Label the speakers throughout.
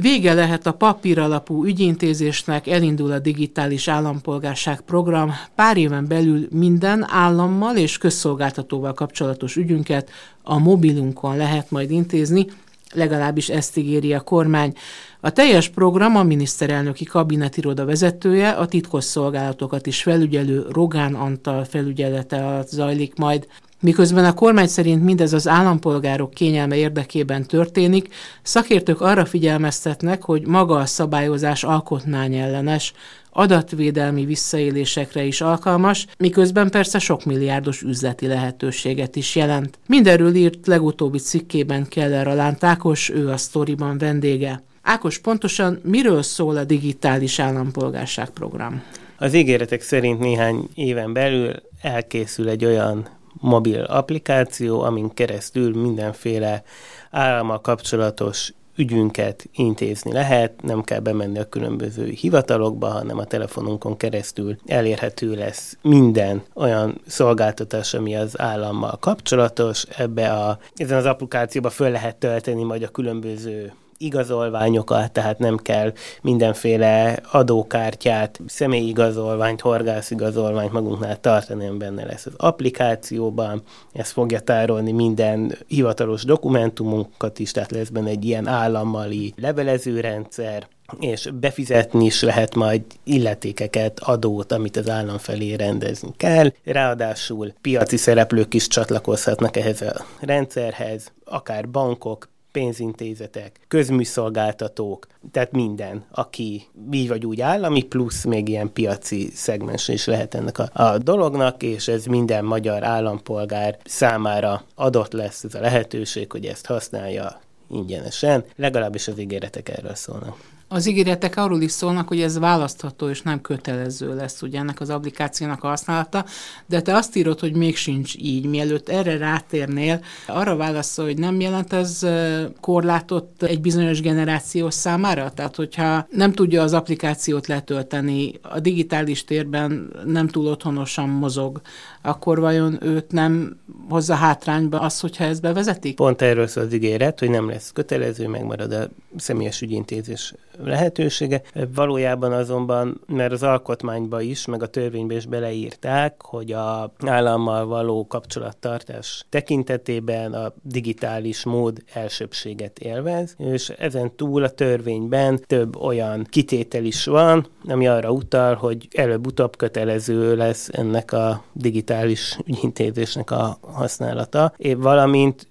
Speaker 1: Vége lehet a papíralapú ügyintézésnek, elindul a digitális állampolgárság program. Pár éven belül minden állammal és közszolgáltatóval kapcsolatos ügyünket a mobilunkon lehet majd intézni, legalábbis ezt ígéri a kormány. A teljes program a miniszterelnöki kabinetiroda vezetője, a titkos szolgálatokat is felügyelő Rogán Antal felügyelete alatt zajlik majd. Miközben a kormány szerint mindez az állampolgárok kényelme érdekében történik, szakértők arra figyelmeztetnek, hogy maga a szabályozás alkotmányellenes, adatvédelmi visszaélésekre is alkalmas, miközben persze sok milliárdos üzleti lehetőséget is jelent. Mindenről írt legutóbbi cikkében Keller Alánt Ákos, ő a sztoriban vendége. Ákos, pontosan miről szól a digitális állampolgárság program?
Speaker 2: Az ígéretek szerint néhány éven belül elkészül egy olyan mobil applikáció, amin keresztül mindenféle állammal kapcsolatos ügyünket intézni lehet, nem kell bemenni a különböző hivatalokba, hanem a telefonunkon keresztül elérhető lesz minden olyan szolgáltatás, ami az állammal kapcsolatos. Ebbe a, ezen az applikációba föl lehet tölteni majd a különböző igazolványokat, tehát nem kell mindenféle adókártyát, személyigazolványt, horgászigazolványt magunknál tartani, hanem benne lesz az applikációban. Ez fogja tárolni minden hivatalos dokumentumunkat is, tehát lesz benne egy ilyen állammali levelezőrendszer, és befizetni is lehet majd illetékeket, adót, amit az állam felé rendezni kell. Ráadásul piaci szereplők is csatlakozhatnak ehhez a rendszerhez, akár bankok, pénzintézetek, közműszolgáltatók, tehát minden, aki így vagy úgy állami, plusz még ilyen piaci szegmens is lehet ennek a, a dolognak, és ez minden magyar állampolgár számára adott lesz ez a lehetőség, hogy ezt használja ingyenesen, legalábbis az ígéretek erről szólnak.
Speaker 1: Az ígéretek arról is szólnak, hogy ez választható és nem kötelező lesz ugye ennek az applikációnak a használata, de te azt írod, hogy még sincs így. Mielőtt erre rátérnél, arra válaszol, hogy nem jelent ez korlátot egy bizonyos generáció számára? Tehát, hogyha nem tudja az applikációt letölteni, a digitális térben nem túl otthonosan mozog, akkor vajon őt nem hozza hátrányba az, hogyha ezt bevezetik?
Speaker 2: Pont erről szól az ígéret, hogy nem lesz kötelező, megmarad a személyes ügyintézés lehetősége. Valójában azonban, mert az alkotmányba is, meg a törvénybe is beleírták, hogy a állammal való kapcsolattartás tekintetében a digitális mód elsőbséget élvez, és ezen túl a törvényben több olyan kitétel is van, ami arra utal, hogy előbb-utóbb kötelező lesz ennek a digitális ügyintézésnek a használata, valamint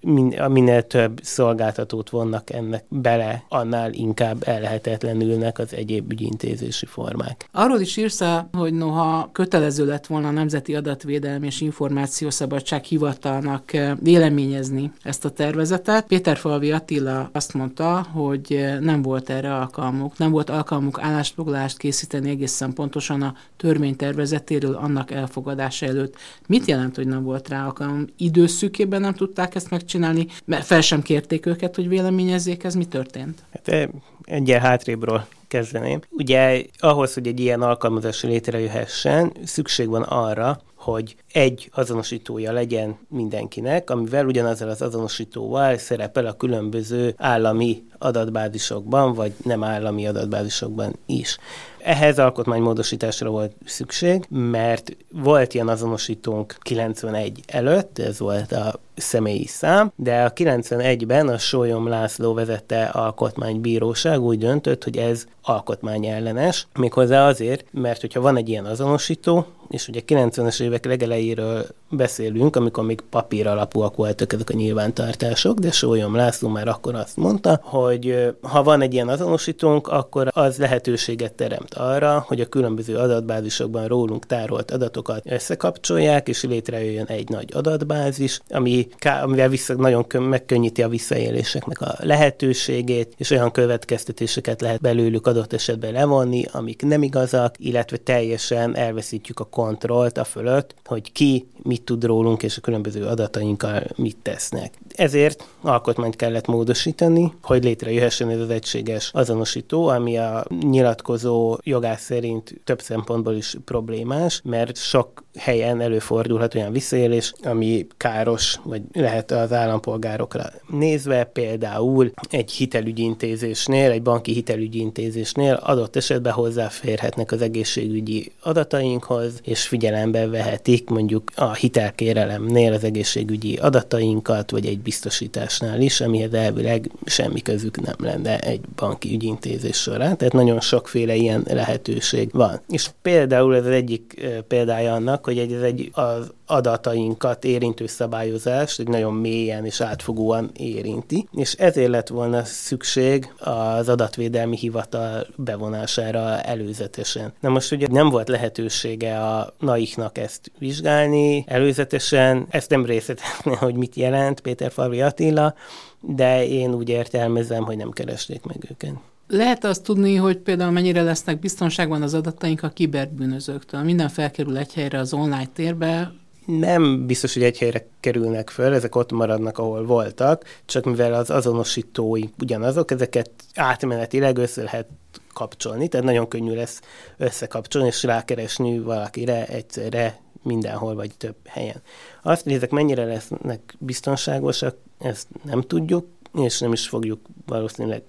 Speaker 2: minél több szolgáltatót vonnak ennek bele, annál inkább el lehetett lehetetlenülnek az egyéb ügyintézési formák.
Speaker 1: Arról is írsz hogy noha kötelező lett volna a Nemzeti Adatvédelmi és Információszabadság hivatalnak eh, véleményezni ezt a tervezetet, Péter Falvi Attila azt mondta, hogy eh, nem volt erre alkalmuk, nem volt alkalmuk állásfoglalást készíteni egészen pontosan a törvénytervezetéről annak elfogadása előtt. Mit jelent, hogy nem volt rá alkalmuk? Időszűkében nem tudták ezt megcsinálni, mert fel sem kérték őket, hogy véleményezzék, ez mi történt?
Speaker 2: Hát eh, egyel hátrébről kezdeném. Ugye ahhoz, hogy egy ilyen alkalmazás létrejöhessen, szükség van arra, hogy egy azonosítója legyen mindenkinek, amivel ugyanazzal az azonosítóval szerepel a különböző állami adatbázisokban, vagy nem állami adatbázisokban is. Ehhez alkotmánymódosításra volt szükség, mert volt ilyen azonosítónk 91 előtt, ez volt a személyi szám, de a 91-ben a Sólyom László vezette alkotmánybíróság úgy döntött, hogy ez alkotmányellenes, méghozzá azért, mert hogyha van egy ilyen azonosító, és ugye 90-es évek legelejéről beszélünk, amikor még papír alapúak voltak ezek a nyilvántartások, de Sólyom László már akkor azt mondta, hogy ha van egy ilyen azonosítónk, akkor az lehetőséget teremt arra, hogy a különböző adatbázisokban rólunk tárolt adatokat összekapcsolják, és létrejöjjön egy nagy adatbázis, ami, amivel vissza, nagyon megkönnyíti a visszaéléseknek a lehetőségét, és olyan következtetéseket lehet belőlük adott esetben levonni, amik nem igazak, illetve teljesen elveszítjük a kontrollt a fölött, hogy ki mit tud rólunk, és a különböző adatainkkal mit tesznek. Ezért alkotmányt kellett módosítani, hogy létrejöhessen ez az egységes azonosító, ami a nyilatkozó jogász szerint több szempontból is problémás, mert sok helyen előfordulhat olyan visszaélés, ami káros, vagy lehet az állampolgárokra nézve, például egy hitelügyintézésnél, egy banki hitelügyintézésnél adott esetben hozzáférhetnek az egészségügyi adatainkhoz, és figyelembe vehetik mondjuk a hitelkérelemnél az egészségügyi adatainkat, vagy egy biztosításnál is, amihez elvileg semmi közük nem lenne egy banki ügyintézés során. Tehát nagyon sokféle ilyen lehetőség van. És például ez az egyik példája annak, hogy ez egy az adatainkat érintő szabályozás egy nagyon mélyen és átfogóan érinti, és ezért lett volna szükség az adatvédelmi hivatal bevonására előzetesen. Na most ugye nem volt lehetősége a naiknak ezt vizsgálni előzetesen, ezt nem részletezni, hogy mit jelent Péter Falvi Attila, de én úgy értelmezem, hogy nem keresték meg őket.
Speaker 1: Lehet azt tudni, hogy például mennyire lesznek biztonságban az adataink a kiberbűnözőktől? Minden felkerül egy helyre az online térbe,
Speaker 2: nem biztos, hogy egy helyre kerülnek föl, ezek ott maradnak, ahol voltak, csak mivel az azonosítói ugyanazok, ezeket átmenetileg össze lehet kapcsolni, tehát nagyon könnyű lesz összekapcsolni, és rákeresni valakire egyszerre mindenhol, vagy több helyen. Azt, hogy ezek mennyire lesznek biztonságosak, ezt nem tudjuk, és nem is fogjuk valószínűleg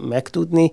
Speaker 2: megtudni.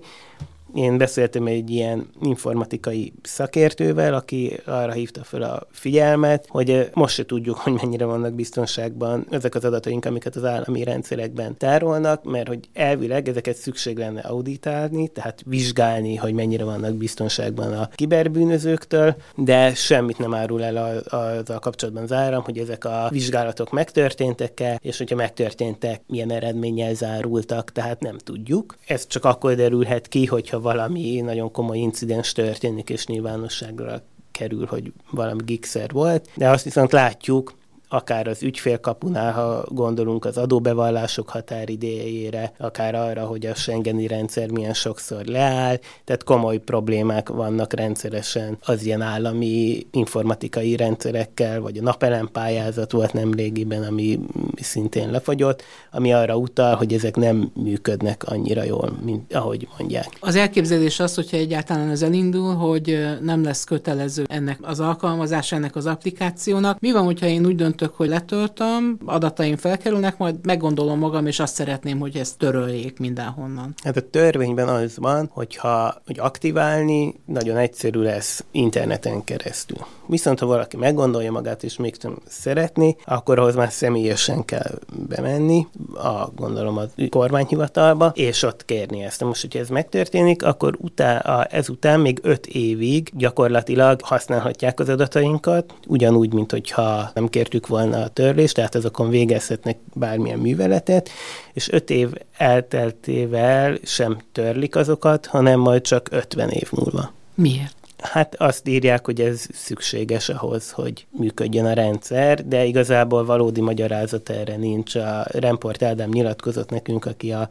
Speaker 2: Én beszéltem egy ilyen informatikai szakértővel, aki arra hívta fel a figyelmet, hogy most se tudjuk, hogy mennyire vannak biztonságban ezek az adataink, amiket az állami rendszerekben tárolnak, mert hogy elvileg ezeket szükség lenne auditálni, tehát vizsgálni, hogy mennyire vannak biztonságban a kiberbűnözőktől, de semmit nem árul el az a kapcsolatban az áram, hogy ezek a vizsgálatok megtörténtek-e, és hogyha megtörténtek, milyen eredménnyel zárultak, tehát nem tudjuk. Ez csak akkor derülhet ki, hogyha hogyha valami nagyon komoly incidens történik, és nyilvánosságra kerül, hogy valami gigszer volt, de azt viszont látjuk, akár az ügyfélkapunál, ha gondolunk az adóbevallások határidejére, akár arra, hogy a Schengeni rendszer milyen sokszor leáll, tehát komoly problémák vannak rendszeresen az ilyen állami informatikai rendszerekkel, vagy a napelem pályázat volt nemrégiben, ami szintén lefagyott, ami arra utal, hogy ezek nem működnek annyira jól, mint ahogy mondják.
Speaker 1: Az elképzelés az, hogyha egyáltalán ez elindul, hogy nem lesz kötelező ennek az alkalmazása, ennek az applikációnak. Mi van, hogyha én úgy döntök, döntök, hogy letöltöm, adataim felkerülnek, majd meggondolom magam, és azt szeretném, hogy ezt töröljék mindenhonnan.
Speaker 2: Hát a törvényben az van, hogyha hogy aktiválni nagyon egyszerű lesz interneten keresztül. Viszont ha valaki meggondolja magát, és még nem szeretni, akkor ahhoz már személyesen kell bemenni, a, gondolom a kormányhivatalba, és ott kérni ezt. Most, hogyha ez megtörténik, akkor utá, ezután még öt évig gyakorlatilag használhatják az adatainkat, ugyanúgy, mint hogyha nem kértük volna a törlést, tehát azokon végezhetnek bármilyen műveletet, és öt év elteltével sem törlik azokat, hanem majd csak 50 év múlva.
Speaker 1: Miért?
Speaker 2: Hát azt írják, hogy ez szükséges ahhoz, hogy működjön a rendszer, de igazából valódi magyarázat erre nincs. A Remport Ádám nyilatkozott nekünk, aki a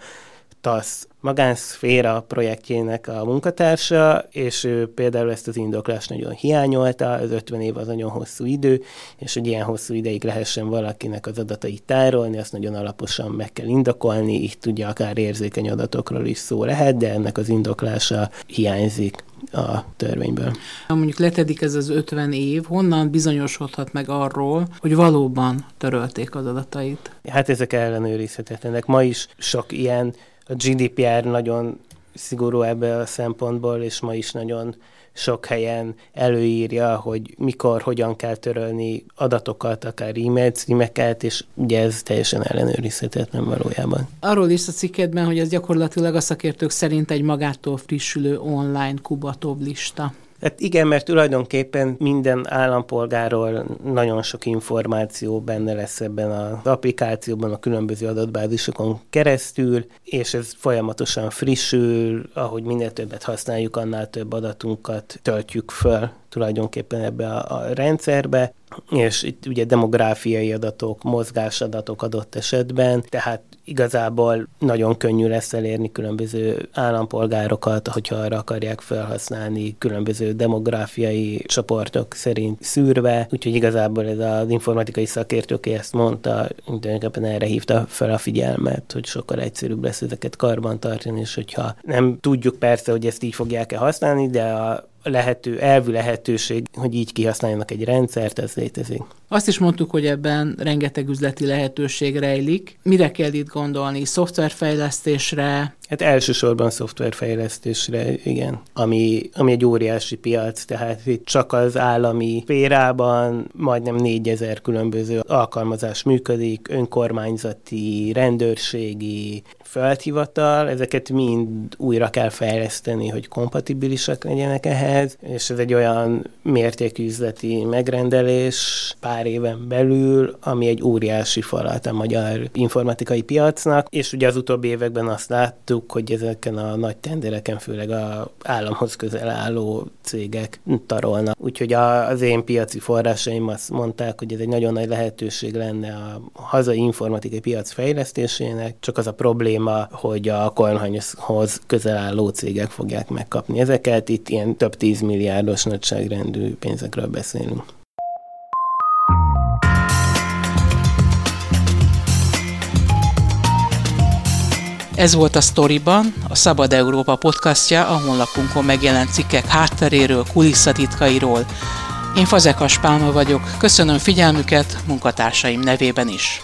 Speaker 2: TASZ magánszféra projektjének a munkatársa, és ő például ezt az indoklást nagyon hiányolta, az 50 év az nagyon hosszú idő, és hogy ilyen hosszú ideig lehessen valakinek az adatait tárolni, azt nagyon alaposan meg kell indokolni, itt ugye akár érzékeny adatokról is szó lehet, de ennek az indoklása hiányzik a törvényből.
Speaker 1: Ha mondjuk letedik ez az 50 év, honnan bizonyosodhat meg arról, hogy valóban törölték az adatait?
Speaker 2: Hát ezek ellenőrizhetetlenek. Ma is sok ilyen a GDPR nagyon szigorú ebbe a szempontból, és ma is nagyon sok helyen előírja, hogy mikor, hogyan kell törölni adatokat, akár e-mail címeket, és ugye ez teljesen ellenőrizhetetlen valójában.
Speaker 1: Arról is a cikkedben, hogy ez gyakorlatilag a szakértők szerint egy magától frissülő online kubatov lista.
Speaker 2: Hát igen, mert tulajdonképpen minden állampolgáról nagyon sok információ benne lesz ebben az applikációban, a különböző adatbázisokon keresztül, és ez folyamatosan frissül, ahogy minél többet használjuk, annál több adatunkat töltjük föl tulajdonképpen ebbe a, a rendszerbe, és itt ugye demográfiai adatok, mozgásadatok adott esetben, tehát igazából nagyon könnyű lesz elérni különböző állampolgárokat, hogyha arra akarják felhasználni különböző demográfiai csoportok szerint szűrve, úgyhogy igazából ez az informatikai szakértő, aki ezt mondta, tulajdonképpen erre hívta fel a figyelmet, hogy sokkal egyszerűbb lesz ezeket karbantartani, és hogyha nem tudjuk persze, hogy ezt így fogják-e használni, de a lehető, elvű lehetőség, hogy így kihasználjanak egy rendszert, ez létezik.
Speaker 1: Azt is mondtuk, hogy ebben rengeteg üzleti lehetőség rejlik. Mire kell itt gondolni? Szoftverfejlesztésre?
Speaker 2: Hát elsősorban szoftverfejlesztésre, igen. Ami, ami egy óriási piac, tehát itt csak az állami szférában majdnem négyezer különböző alkalmazás működik, önkormányzati, rendőrségi, földhivatal, ezeket mind újra kell fejleszteni, hogy kompatibilisek legyenek ehhez, és ez egy olyan mértékű üzleti megrendelés pár éven belül, ami egy óriási falat a magyar informatikai piacnak, és ugye az utóbbi években azt láttuk, hogy ezeken a nagy tendereken főleg a államhoz közel álló cégek tarolnak. Úgyhogy az én piaci forrásaim azt mondták, hogy ez egy nagyon nagy lehetőség lenne a hazai informatikai piac fejlesztésének, csak az a probléma, probléma, hogy a konyhanyhoz közel álló cégek fogják megkapni ezeket. Itt ilyen több tízmilliárdos nagyságrendű pénzekről beszélünk.
Speaker 1: Ez volt a Storyban, a Szabad Európa podcastja, a honlapunkon megjelent cikkek hátteréről, kulisszatitkairól. Én Fazekas Pálma vagyok, köszönöm figyelmüket munkatársaim nevében is.